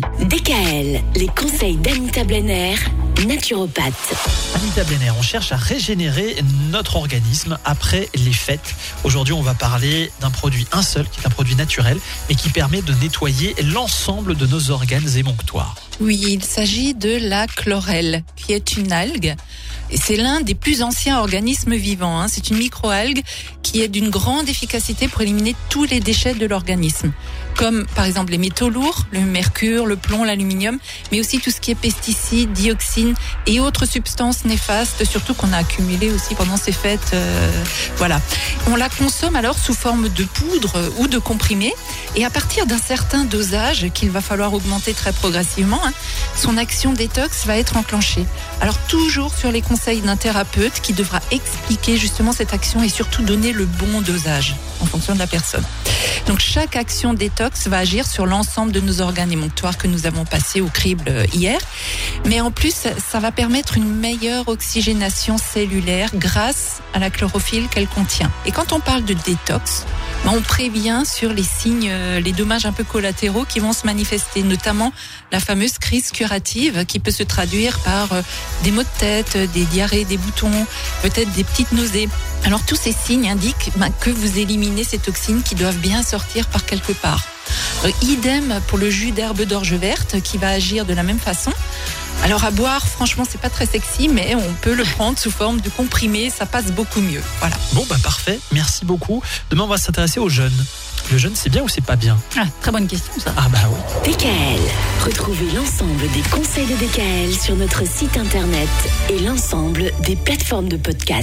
parti. DKL, les conseils d'Anita Blenner, naturopathe. Anita Blenner, on cherche à régénérer notre organisme après les fêtes. Aujourd'hui, on va parler d'un produit, un seul, qui est un produit naturel, et qui permet de nettoyer l'ensemble de nos organes émonctoires. Oui, il s'agit de la chlorelle, qui est une algue. C'est l'un des plus anciens organismes vivants. Hein. C'est une microalgue qui est d'une grande efficacité pour éliminer tous les déchets de l'organisme, comme par exemple les métaux lourds, le mercure, le plomb, l'aluminium, mais aussi tout ce qui est pesticides, dioxines et autres substances néfastes, surtout qu'on a accumulé aussi pendant ces fêtes. Euh, voilà. On la consomme alors sous forme de poudre ou de comprimé, et à partir d'un certain dosage qu'il va falloir augmenter très progressivement, hein, son action détox va être enclenchée. Alors toujours sur les conseils d'un thérapeute qui devra expliquer justement cette action et surtout donner le bon dosage en fonction de la personne. Donc chaque action détox va agir sur l'ensemble de nos organes émonctoires que nous avons passés au crible euh, hier. Mais en plus, ça va permettre une meilleure oxygénation cellulaire grâce à la chlorophylle qu'elle contient. Et quand on parle de détox, ben, on prévient sur les signes, euh, les dommages un peu collatéraux qui vont se manifester, notamment la fameuse crise curative qui peut se traduire par euh, des maux de tête, des diarrhées, des boutons, peut-être des petites nausées. Alors tous ces signes indiquent ben, que vous éliminez ces toxines qui doivent bien sortir par quelque part. Euh, idem pour le jus d'herbe d'orge verte qui va agir de la même façon. Alors à boire, franchement, c'est pas très sexy, mais on peut le prendre sous forme de comprimé, ça passe beaucoup mieux. Voilà. Bon, bah parfait, merci beaucoup. Demain, on va s'intéresser aux jeunes. Le jeûne, c'est bien ou c'est pas bien? Ah, Très bonne question, ça. Ah bah oui. DKL. Retrouvez l'ensemble des conseils de DKL sur notre site internet et l'ensemble des plateformes de podcast.